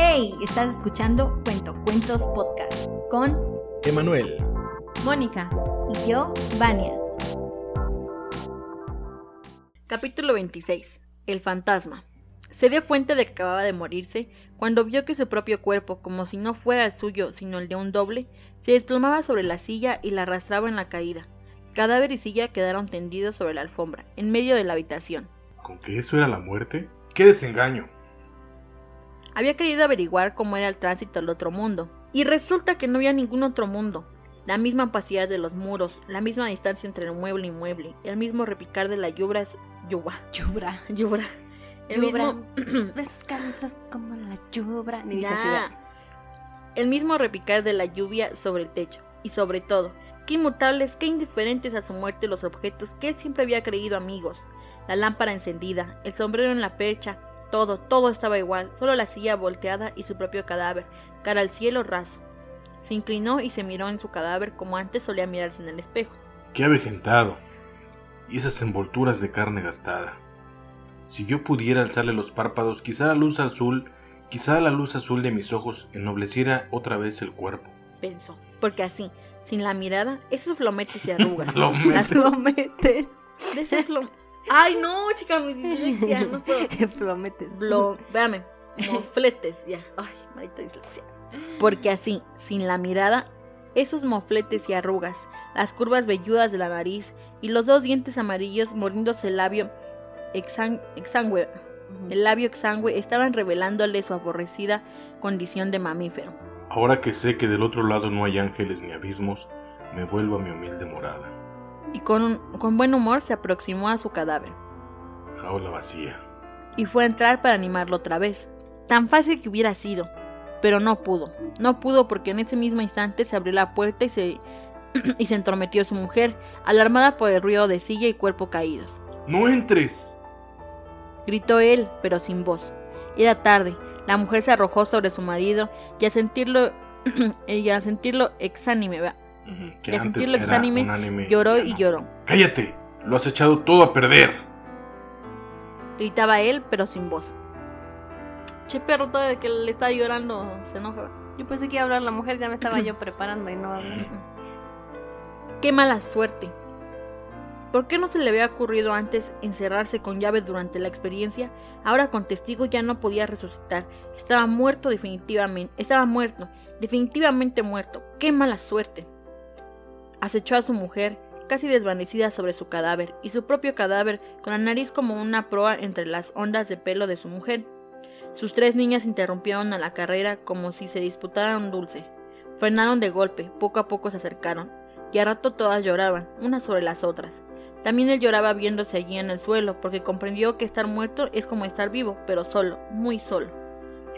Hey, estás escuchando Cuento Cuentos Podcast con Emanuel, Mónica y yo, Vania. Capítulo 26. El fantasma. Se dio cuenta de que acababa de morirse cuando vio que su propio cuerpo, como si no fuera el suyo, sino el de un doble, se desplomaba sobre la silla y la arrastraba en la caída. Cadáver y silla quedaron tendidos sobre la alfombra, en medio de la habitación. ¿con que eso era la muerte? ¡Qué desengaño! Había querido averiguar cómo era el tránsito al otro mundo, y resulta que no había ningún otro mundo. La misma opacidad de los muros, la misma distancia entre mueble y mueble, el mismo repicar de la lluvia, lluvia, lluvia, el Yubra. mismo Besos cálidos como la. Ni idea. El mismo repicar de la lluvia sobre el techo. Y sobre todo, qué inmutables, qué indiferentes a su muerte los objetos que él siempre había creído amigos. La lámpara encendida, el sombrero en la percha, todo, todo estaba igual, solo la silla volteada y su propio cadáver, cara al cielo raso. Se inclinó y se miró en su cadáver como antes solía mirarse en el espejo. ¡Qué avejentado! Y esas envolturas de carne gastada. Si yo pudiera alzarle los párpados, quizá la luz azul, quizá la luz azul de mis ojos ennobleciera otra vez el cuerpo. Pensó, porque así, sin la mirada, esos flometes y arrugas. Flometes. las Lo metes. de ese flom- Ay, no, chica, mi dislexia, no puedo. Lo metes. Blo, véame, mofletes, ya. Ay, maldita dislexia. Porque así, sin la mirada, esos mofletes y arrugas, las curvas velludas de la nariz y los dos dientes amarillos mordiéndose el labio exan- exangüe, el labio exangüe estaban revelándole su aborrecida condición de mamífero. Ahora que sé que del otro lado no hay ángeles ni abismos, me vuelvo a mi humilde morada. Y con, un- con buen humor se aproximó a su cadáver Jaula vacía. y fue a entrar para animarlo otra vez. Tan fácil que hubiera sido, pero no pudo. No pudo porque en ese mismo instante se abrió la puerta y se, y se entrometió su mujer, alarmada por el ruido de silla y cuerpo caídos. ¡No entres! Gritó él, pero sin voz. Era tarde. La mujer se arrojó sobre su marido y a sentirlo y a sentirlo exánime, Que Y a antes sentirlo era exánime, unánime, lloró ya y no. lloró. ¡Cállate! Lo has echado todo a perder. Gritaba él, pero sin voz. Che perro, todo de que le está llorando se enoja. Yo pensé que iba a hablar la mujer, ya me estaba yo preparando y no hablé. Qué mala suerte. ¿Por qué no se le había ocurrido antes encerrarse con llave durante la experiencia? Ahora con testigo ya no podía resucitar. Estaba muerto definitivamente. Estaba muerto. Definitivamente muerto. Qué mala suerte. Acechó a su mujer, casi desvanecida sobre su cadáver, y su propio cadáver con la nariz como una proa entre las ondas de pelo de su mujer. Sus tres niñas interrumpieron a la carrera como si se disputaran un dulce. Frenaron de golpe, poco a poco se acercaron, y a rato todas lloraban, unas sobre las otras. También él lloraba viéndose allí en el suelo, porque comprendió que estar muerto es como estar vivo, pero solo, muy solo.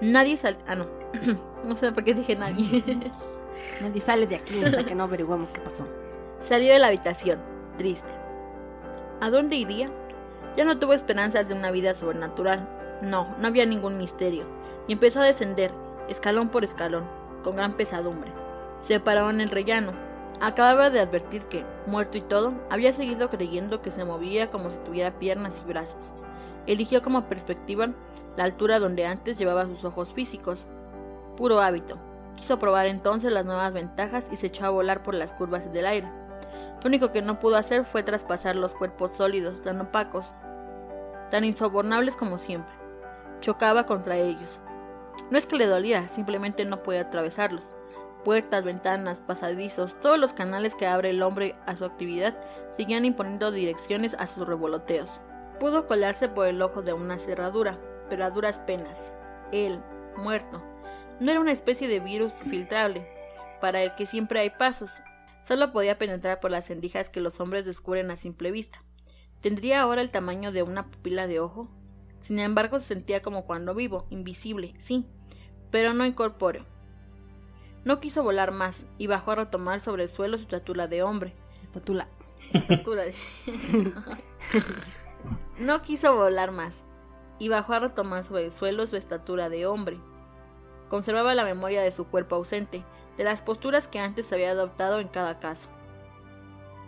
Nadie sal... Ah, no. no sé por qué dije nadie. Nadie sale de aquí hasta que no averiguemos qué pasó. Salió de la habitación, triste. ¿A dónde iría? Ya no tuvo esperanzas de una vida sobrenatural. No, no había ningún misterio. Y empezó a descender, escalón por escalón, con gran pesadumbre. Se paró en el rellano. Acababa de advertir que, muerto y todo, había seguido creyendo que se movía como si tuviera piernas y brazos. Eligió como perspectiva la altura donde antes llevaba sus ojos físicos. Puro hábito. Quiso probar entonces las nuevas ventajas y se echó a volar por las curvas del aire. Lo único que no pudo hacer fue traspasar los cuerpos sólidos, tan opacos, tan insobornables como siempre. Chocaba contra ellos. No es que le dolía, simplemente no podía atravesarlos. Puertas, ventanas, pasadizos, todos los canales que abre el hombre a su actividad seguían imponiendo direcciones a sus revoloteos. Pudo colarse por el ojo de una cerradura, pero a duras penas. Él, muerto, no era una especie de virus filtrable, para el que siempre hay pasos. Solo podía penetrar por las rendijas que los hombres descubren a simple vista. ¿Tendría ahora el tamaño de una pupila de ojo? Sin embargo, se sentía como cuando vivo, invisible, sí, pero no incorpóreo. No quiso volar más y bajó a retomar sobre el suelo su estatura de hombre. Estatula. Estatura de... no quiso volar más y bajó a retomar sobre el suelo su estatura de hombre. Conservaba la memoria de su cuerpo ausente, de las posturas que antes había adoptado en cada caso,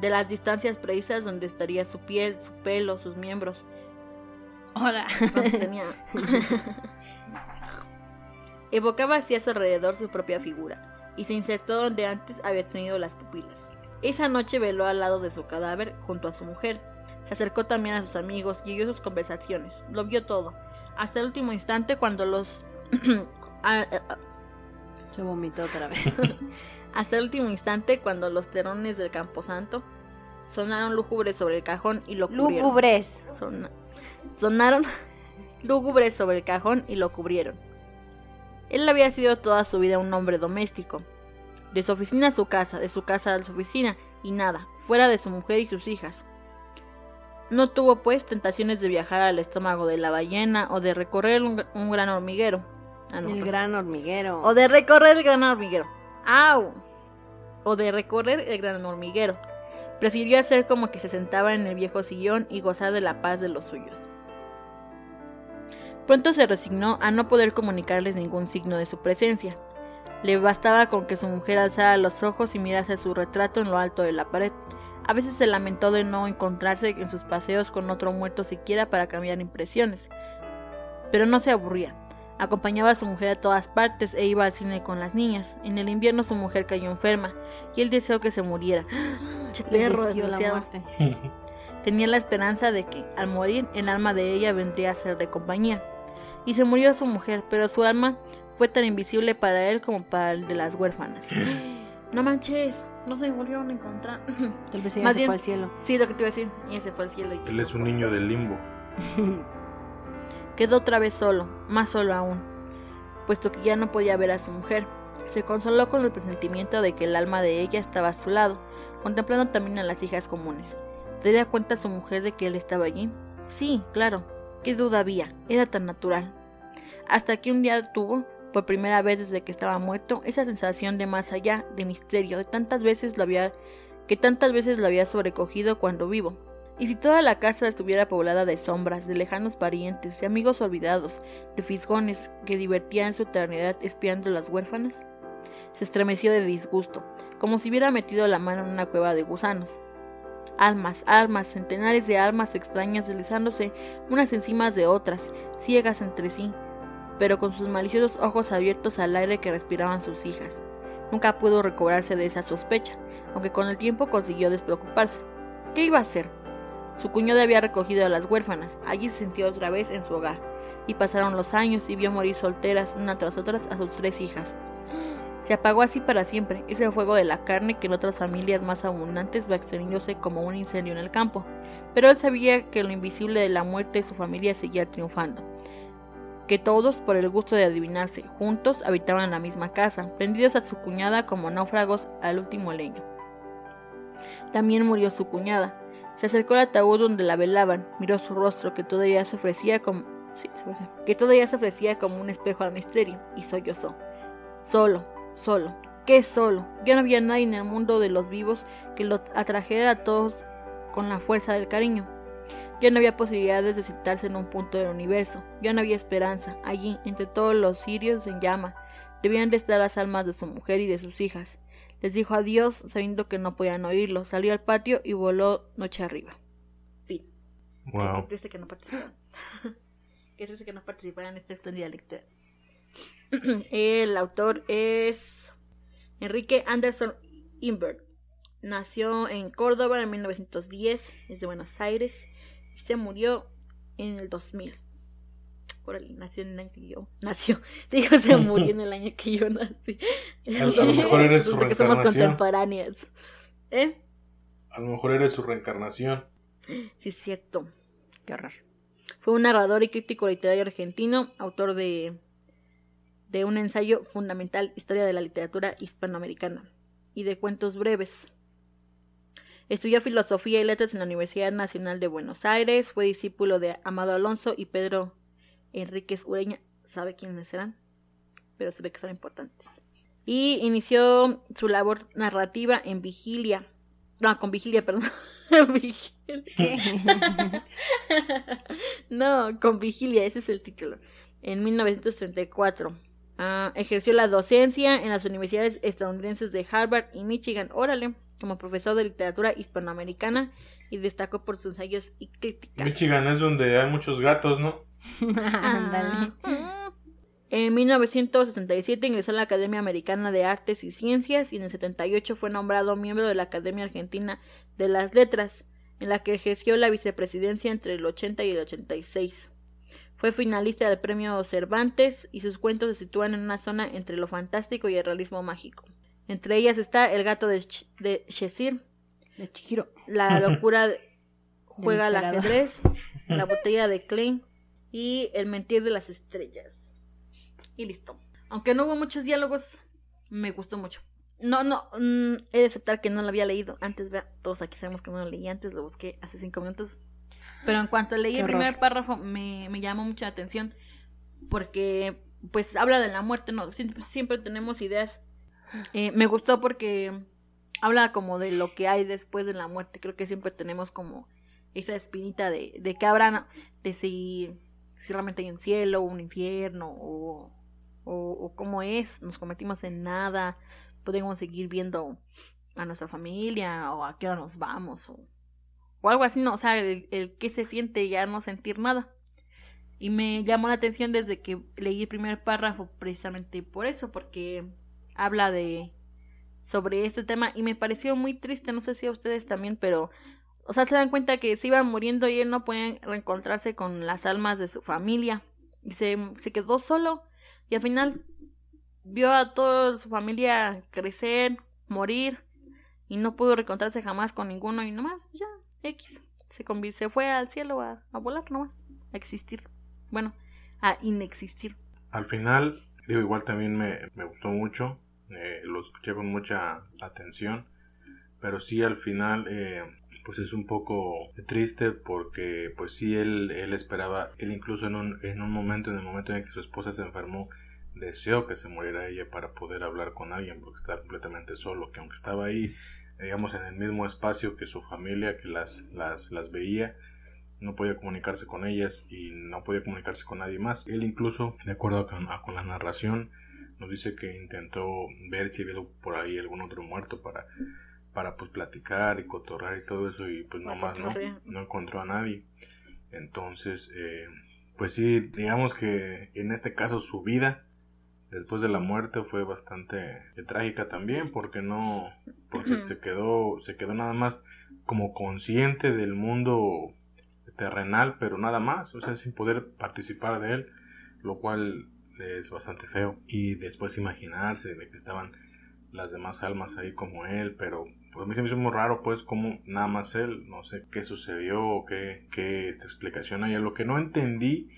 de las distancias precisas donde estaría su piel, su pelo, sus miembros. Hola. ¿Cuántos tenía? Evocaba así a su alrededor su propia figura, y se insertó donde antes había tenido las pupilas. Esa noche veló al lado de su cadáver junto a su mujer. Se acercó también a sus amigos y oyó sus conversaciones. Lo vio todo, hasta el último instante cuando los... Se vomitó otra vez. hasta el último instante cuando los terones del camposanto sonaron lúgubres sobre el cajón y lo cubrieron. Lúgubres. sonaron lúgubres sobre el cajón y lo cubrieron. Él había sido toda su vida un hombre doméstico. De su oficina a su casa, de su casa a su oficina, y nada, fuera de su mujer y sus hijas. No tuvo, pues, tentaciones de viajar al estómago de la ballena o de recorrer un, gran hormiguero. Ah, el gran hormiguero. O de recorrer el gran hormiguero. ¡Au! O de recorrer el gran hormiguero. Prefirió hacer como que se sentaba en el viejo sillón y gozar de la paz de los suyos. Pronto se resignó a no poder comunicarles ningún signo de su presencia. Le bastaba con que su mujer alzara los ojos y mirase su retrato en lo alto de la pared. A veces se lamentó de no encontrarse en sus paseos con otro muerto siquiera para cambiar impresiones. Pero no se aburría. Acompañaba a su mujer a todas partes e iba al cine con las niñas. En el invierno su mujer cayó enferma y él deseó que se muriera. perro la muerte. Tenía la esperanza de que, al morir, el alma de ella vendría a ser de compañía y se murió su mujer, pero su alma fue tan invisible para él como para el de las huérfanas. No manches, no se volvieron a encontrar. Tal vez ella se fue al cielo. Sí, lo que te iba a decir, ella se fue al cielo. Él es un niño del limbo. Quedó otra vez solo, más solo aún, puesto que ya no podía ver a su mujer. Se consoló con el presentimiento de que el alma de ella estaba a su lado, contemplando también a las hijas comunes. ¿Te cuenta su mujer de que él estaba allí? Sí, claro, ¿Qué duda había? Era tan natural. Hasta que un día tuvo, por primera vez desde que estaba muerto, esa sensación de más allá, de misterio, de tantas veces lo había, que tantas veces lo había sobrecogido cuando vivo. Y si toda la casa estuviera poblada de sombras, de lejanos parientes, de amigos olvidados, de fisgones que divertían su eternidad espiando a las huérfanas, se estremeció de disgusto, como si hubiera metido la mano en una cueva de gusanos. Almas, almas, centenares de almas extrañas deslizándose unas encima de otras, ciegas entre sí, pero con sus maliciosos ojos abiertos al aire que respiraban sus hijas. Nunca pudo recobrarse de esa sospecha, aunque con el tiempo consiguió despreocuparse. ¿Qué iba a hacer? Su cuñada había recogido a las huérfanas, allí se sintió otra vez en su hogar, y pasaron los años y vio morir solteras una tras otras a sus tres hijas. Se apagó así para siempre ese fuego de la carne que en otras familias más abundantes va extendiéndose como un incendio en el campo. Pero él sabía que lo invisible de la muerte de su familia seguía triunfando. Que todos, por el gusto de adivinarse, juntos habitaban la misma casa, prendidos a su cuñada como náufragos al último leño. También murió su cuñada. Se acercó al ataúd donde la velaban, miró su rostro que todavía se ofrecía como que todavía se ofrecía como un espejo al misterio, y sollozó. Solo, Solo. ¿Qué solo? Ya no había nadie en el mundo de los vivos que lo atrajera a todos con la fuerza del cariño. Ya no había posibilidades de citarse en un punto del universo. Ya no había esperanza. Allí, entre todos los sirios en llama, debían de estar las almas de su mujer y de sus hijas. Les dijo adiós, sabiendo que no podían oírlo. Salió al patio y voló noche arriba. Fin. Wow. Qué triste que no participaran. Qué triste que no participaran en esta extendida lectura. El autor es Enrique Anderson Imbert. Nació en Córdoba en 1910, es de Buenos Aires y se murió en el 2000. Por nació en el año que yo nació. Digo, se murió en el año que yo nací. A, lo mejor eres su Porque somos contemporáneas. ¿Eh? A lo mejor eres su reencarnación. Sí, es cierto. Qué horror. Fue un narrador y crítico literario argentino, autor de de un ensayo fundamental Historia de la literatura hispanoamericana y de cuentos breves. Estudió filosofía y letras en la Universidad Nacional de Buenos Aires, fue discípulo de Amado Alonso y Pedro Enríquez Ureña. ¿Sabe quiénes eran? Pero se ve que son importantes. Y inició su labor narrativa en Vigilia. No, con Vigilia, perdón. no, con Vigilia, ese es el título. En 1934. Ah, ejerció la docencia en las universidades estadounidenses de Harvard y Michigan, órale, como profesor de literatura hispanoamericana y destacó por sus ensayos y críticas. Michigan es donde hay muchos gatos, ¿no? Ándale. En 1967 ingresó a la Academia Americana de Artes y Ciencias y en el 78 fue nombrado miembro de la Academia Argentina de las Letras, en la que ejerció la vicepresidencia entre el 80 y el 86. Fue finalista del premio Cervantes y sus cuentos se sitúan en una zona entre lo fantástico y el realismo mágico. Entre ellas está El gato de, Ch de La locura juega al ajedrez, La botella de Klein y El mentir de las estrellas. Y listo. Aunque no hubo muchos diálogos, me gustó mucho. No, no, mm, he de aceptar que no lo había leído antes, vea, todos aquí sabemos que no lo leí antes, lo busqué hace cinco minutos. Pero en cuanto leí el primer párrafo, me, me llamó mucha atención porque, pues, habla de la muerte, ¿no? Siempre, tenemos ideas. Eh, me gustó porque habla como de lo que hay después de la muerte. Creo que siempre tenemos como esa espinita de, de que habrá, de si, si realmente hay un cielo, un infierno, o, o, o cómo es, nos convertimos en nada, podemos seguir viendo a nuestra familia o a qué hora nos vamos o, o algo así, no, o sea, el, el que se siente ya no sentir nada. Y me llamó la atención desde que leí el primer párrafo precisamente por eso, porque habla de sobre este tema y me pareció muy triste, no sé si a ustedes también, pero o sea, se dan cuenta que se iban muriendo y él no puede reencontrarse con las almas de su familia y se, se quedó solo y al final vio a toda su familia crecer, morir y no pudo reencontrarse jamás con ninguno y nomás ya X se se fue al cielo a, a volar nomás, a existir. Bueno, a inexistir. Al final, digo, igual también me, me gustó mucho, eh, lo escuché con mucha atención, pero sí al final eh, pues es un poco triste porque pues sí él, él esperaba, él incluso en un, en un momento, en el momento en que su esposa se enfermó, deseó que se muriera ella para poder hablar con alguien porque estaba completamente solo, que aunque estaba ahí, digamos, en el mismo espacio que su familia, que las, las, las veía, no podía comunicarse con ellas y no podía comunicarse con nadie más. Él incluso, de acuerdo con, con la narración, nos dice que intentó ver si había por ahí algún otro muerto para, para pues platicar y cotorrar y todo eso y pues nomás no, no encontró a nadie. Entonces, eh, pues sí, digamos que en este caso su vida después de la muerte fue bastante trágica también porque no porque se quedó se quedó nada más como consciente del mundo terrenal pero nada más o sea sin poder participar de él lo cual es bastante feo. Y después imaginarse de que estaban las demás almas ahí como él pero pues a mí se me hizo muy raro pues como nada más él no sé qué sucedió o qué, qué esta explicación hay. Lo que no entendí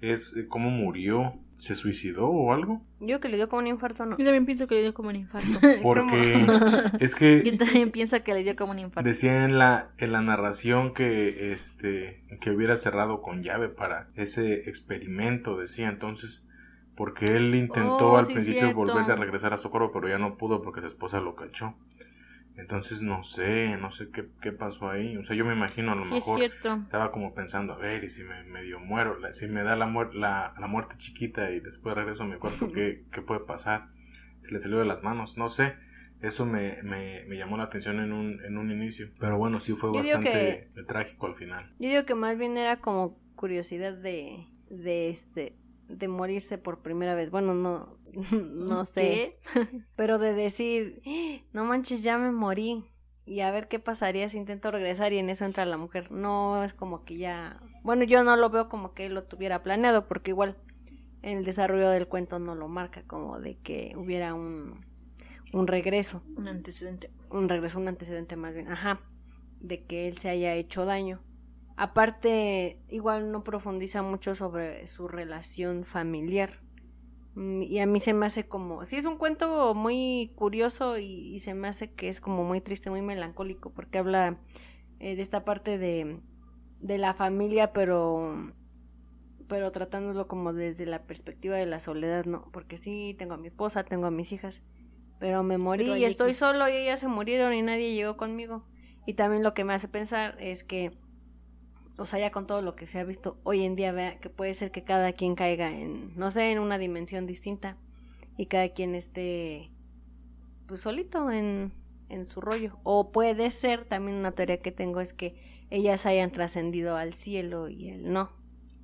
es cómo murió se suicidó o algo. Yo que le dio como un infarto, no. Yo también pienso que le dio como un infarto. Porque es que Yo también pienso que le dio como un infarto. Decía en la en la narración que este que hubiera cerrado con llave para ese experimento, decía entonces porque él intentó Oh, al sí, principio cierto. volver a regresar a Socorro, pero ya no pudo porque su esposa lo cachó. Entonces no sé, no sé qué, qué pasó ahí. O sea, yo me imagino a lo Sí, es mejor cierto. estaba como pensando, a ver, y si me medio muero, la- si me da la, muer- la, la muerte chiquita y después regreso a mi cuerpo, ¿qué, qué puede pasar? Se le salió de las manos, no sé. Eso me, me, me llamó la atención en un, en un inicio. Pero bueno, sí fue Yo bastante trágico al final. Yo digo que más bien era como curiosidad de, de este, de morirse por primera vez. Bueno, no, no sé. Pero de decir, "Ah, no manches, ya me morí. Y a ver qué pasaría si intento regresar y en eso entra la mujer. No es como que ya. Bueno, yo no lo veo como que él lo tuviera planeado, porque igual el desarrollo del cuento no lo marca como de que hubiera un, un regreso. Un antecedente. Un regreso, un antecedente más bien. Ajá. De que él se haya hecho daño. Aparte, igual no profundiza mucho sobre su relación familiar. Mm, Y a mí se me hace como, sí es un cuento muy curioso y, y se me hace que es como muy triste, muy melancólico, porque habla eh, de esta parte de, de la familia, pero, pero tratándolo como desde la perspectiva de la soledad, ¿no? Porque sí, tengo a mi esposa, tengo a mis hijas, pero me morí Pero y estoy solo y ellas se murieron y nadie llegó conmigo. Y también lo que me hace pensar es que o sea, ya con todo lo que se ha visto hoy en día, vea que puede ser que cada quien caiga en, no sé, en una dimensión distinta y cada quien esté pues solito en, en su rollo. O puede ser, también una teoría que tengo es que ellas hayan trascendido al cielo y él no,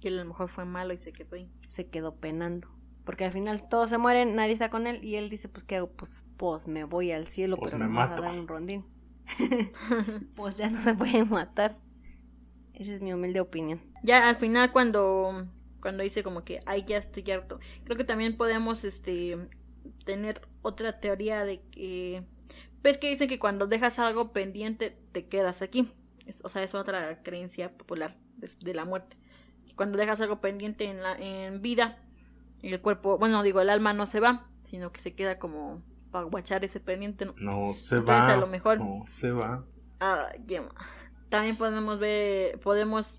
Que a lo mejor fue malo y se quedó ahí. se quedó penando. Porque al final todos se mueren, nadie está con él y él dice, pues, ¿qué hago? Pues, pues me voy al cielo, Pues pero me me vas a dar un rondín. pues ya no se puede matar. Esa es mi humilde opinión. Ya al final cuando cuando dice como que ay ya estoy harto. Creo que también podemos este tener otra teoría de que ves que dicen que cuando dejas algo pendiente te quedas aquí. Es- o sea, es otra creencia popular de, de la muerte. Cuando dejas algo pendiente en la en vida, el cuerpo, bueno, digo, el alma no se va, sino que se queda como para guachar ese pendiente. ¿no? No se Entonces, va. a lo mejor- No se va. Ah, ya. También podemos ver, podemos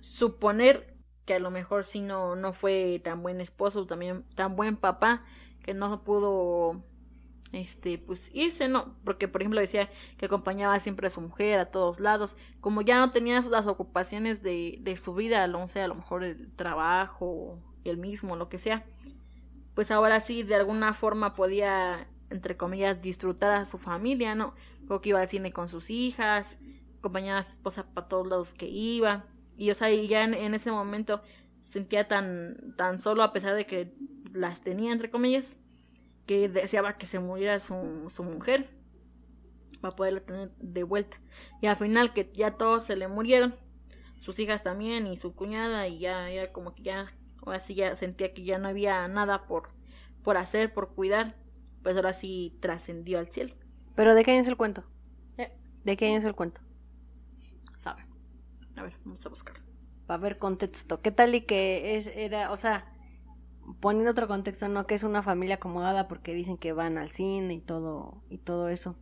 suponer que a lo mejor sí no, no fue tan buen esposo, también tan buen papá, que no pudo este pues irse, no, porque por ejemplo decía que acompañaba siempre a su mujer a todos lados, como ya no tenía las ocupaciones de, de su vida, no sé, a lo mejor el trabajo, el mismo, lo que sea, pues ahora sí de alguna forma podía entre comillas disfrutar a su familia, ¿no? Creo que iba al cine con sus hijas, acompañaba a su esposa para todos lados que iba. Y o sea, y ya en, en ese momento se sentía tan, tan solo a pesar de que las tenía, entre comillas, que deseaba que se muriera su, su mujer para poderla tener de vuelta. Y al final que ya todos se le murieron, sus hijas también y su cuñada, y ya, ya como que ya, ahora sí ya sentía que ya no había nada por, por hacer, por cuidar, pues ahora sí trascendió al cielo. ¿Pero de qué año es el cuento? Eh. ¿De qué año es el cuento? A vamos a buscar. Para ver contexto. ¿Qué tal y que es, era, o sea, poniendo otro contexto, no que es una familia acomodada porque dicen que van al cine y todo, y todo eso.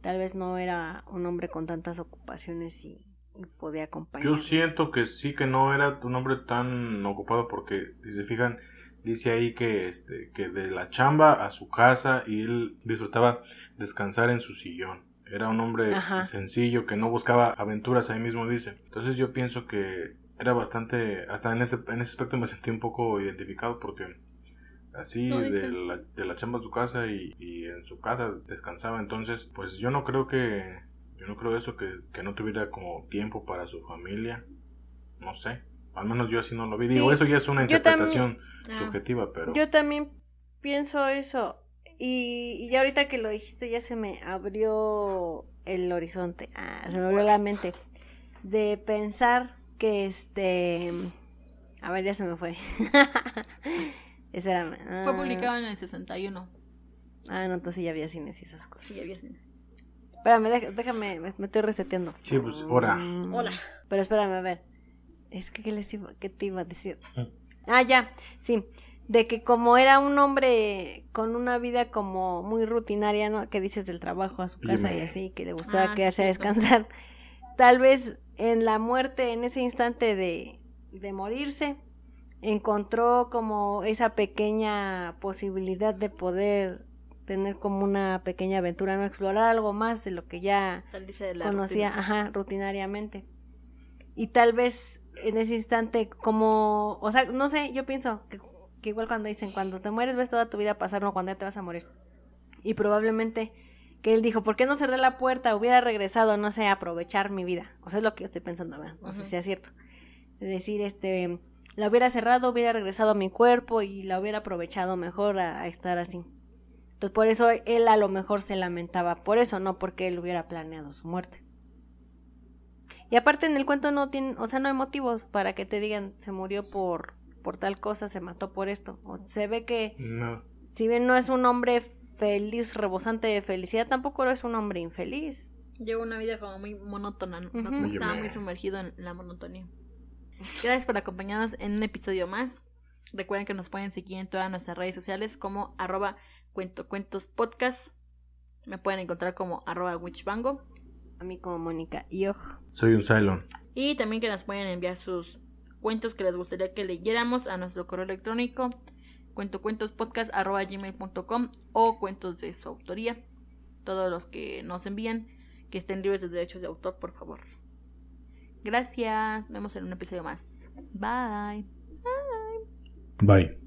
Tal vez no era un hombre con tantas ocupaciones y, y podía acompañar. Yo siento que sí que no era un hombre tan ocupado porque, si se fijan, dice ahí que este que de la chamba a su casa y él disfrutaba descansar en su sillón. Era un hombre Ajá. sencillo que no buscaba aventuras ahí mismo dice. Entonces yo pienso que era bastante hasta en ese en ese aspecto me sentí un poco identificado porque así de la, de la chamba a su casa y, y en su casa descansaba entonces pues yo no creo que yo no creo eso que, que no tuviera como tiempo para su familia no sé al menos yo así no lo vi Sí, digo eso ya es una también- interpretación Ah. subjetiva pero Yo también pienso eso. Y, y ya ahorita que lo dijiste, ya se me abrió el horizonte. Ah, se me abrió la mente. De pensar que este. A ver, ya se me fue. Espérame. Ah, Fue publicado en el 61. Ah, no, entonces ya había cines y esas cosas. Sí, ya había. Espérame, dej- déjame, me, estoy reseteando. sí pues ahora Mm, Hola. Pero espérame, a ver. Es que, ¿qué, les iba, qué te iba a decir? Ah, ya, sí. De que como era un hombre con una vida como muy rutinaria, ¿no? Que dices del trabajo a su casa Dime. y así, que le gustaba Ah, quedarse sí, a descansar. Tal vez en la muerte, en ese instante de, de morirse, encontró como esa pequeña posibilidad de poder tener como una pequeña aventura, no explorar algo más de lo que ya conocía, rutina. ajá, rutinariamente. Y tal vez en ese instante, como, o sea, no sé, yo pienso que, que igual cuando dicen, cuando te mueres ves toda tu vida pasar, no cuando ya te vas a morir. Y probablemente que él dijo, ¿por qué no cerré la puerta? Hubiera regresado, no sé, a aprovechar mi vida. O sea, es lo que yo estoy pensando, ¿verdad? no sé si sea cierto. Es decir, este, la hubiera cerrado, hubiera regresado a mi cuerpo y la hubiera aprovechado mejor a, a estar así. Entonces, por eso él a lo mejor se lamentaba por eso, no porque él hubiera planeado su muerte. Y aparte en el cuento no tiene, o sea, no hay motivos para que te digan se murió por por tal cosa, se mató por esto. O se ve que no si bien no es un hombre feliz, rebosante de felicidad, tampoco es un hombre infeliz. Lleva una vida como muy monótona, ¿no? Estaba muy sumergido en la monotonía. Gracias por acompañarnos en un episodio más. Recuerden que nos pueden seguir en todas nuestras redes sociales como arroba cuento cuentos podcast. Me pueden encontrar como arroba witchbango. A mí como Mónica y ojo. soy un Cylon Y también que nos pueden enviar sus cuentos que les gustaría que leyéramos a nuestro correo electrónico cuentocuentospodcast.gmail.com o cuentos de su autoría. Todos los que nos envían que estén libres de derechos de autor, por favor. Gracias. Nos vemos en un episodio más. Bye. bye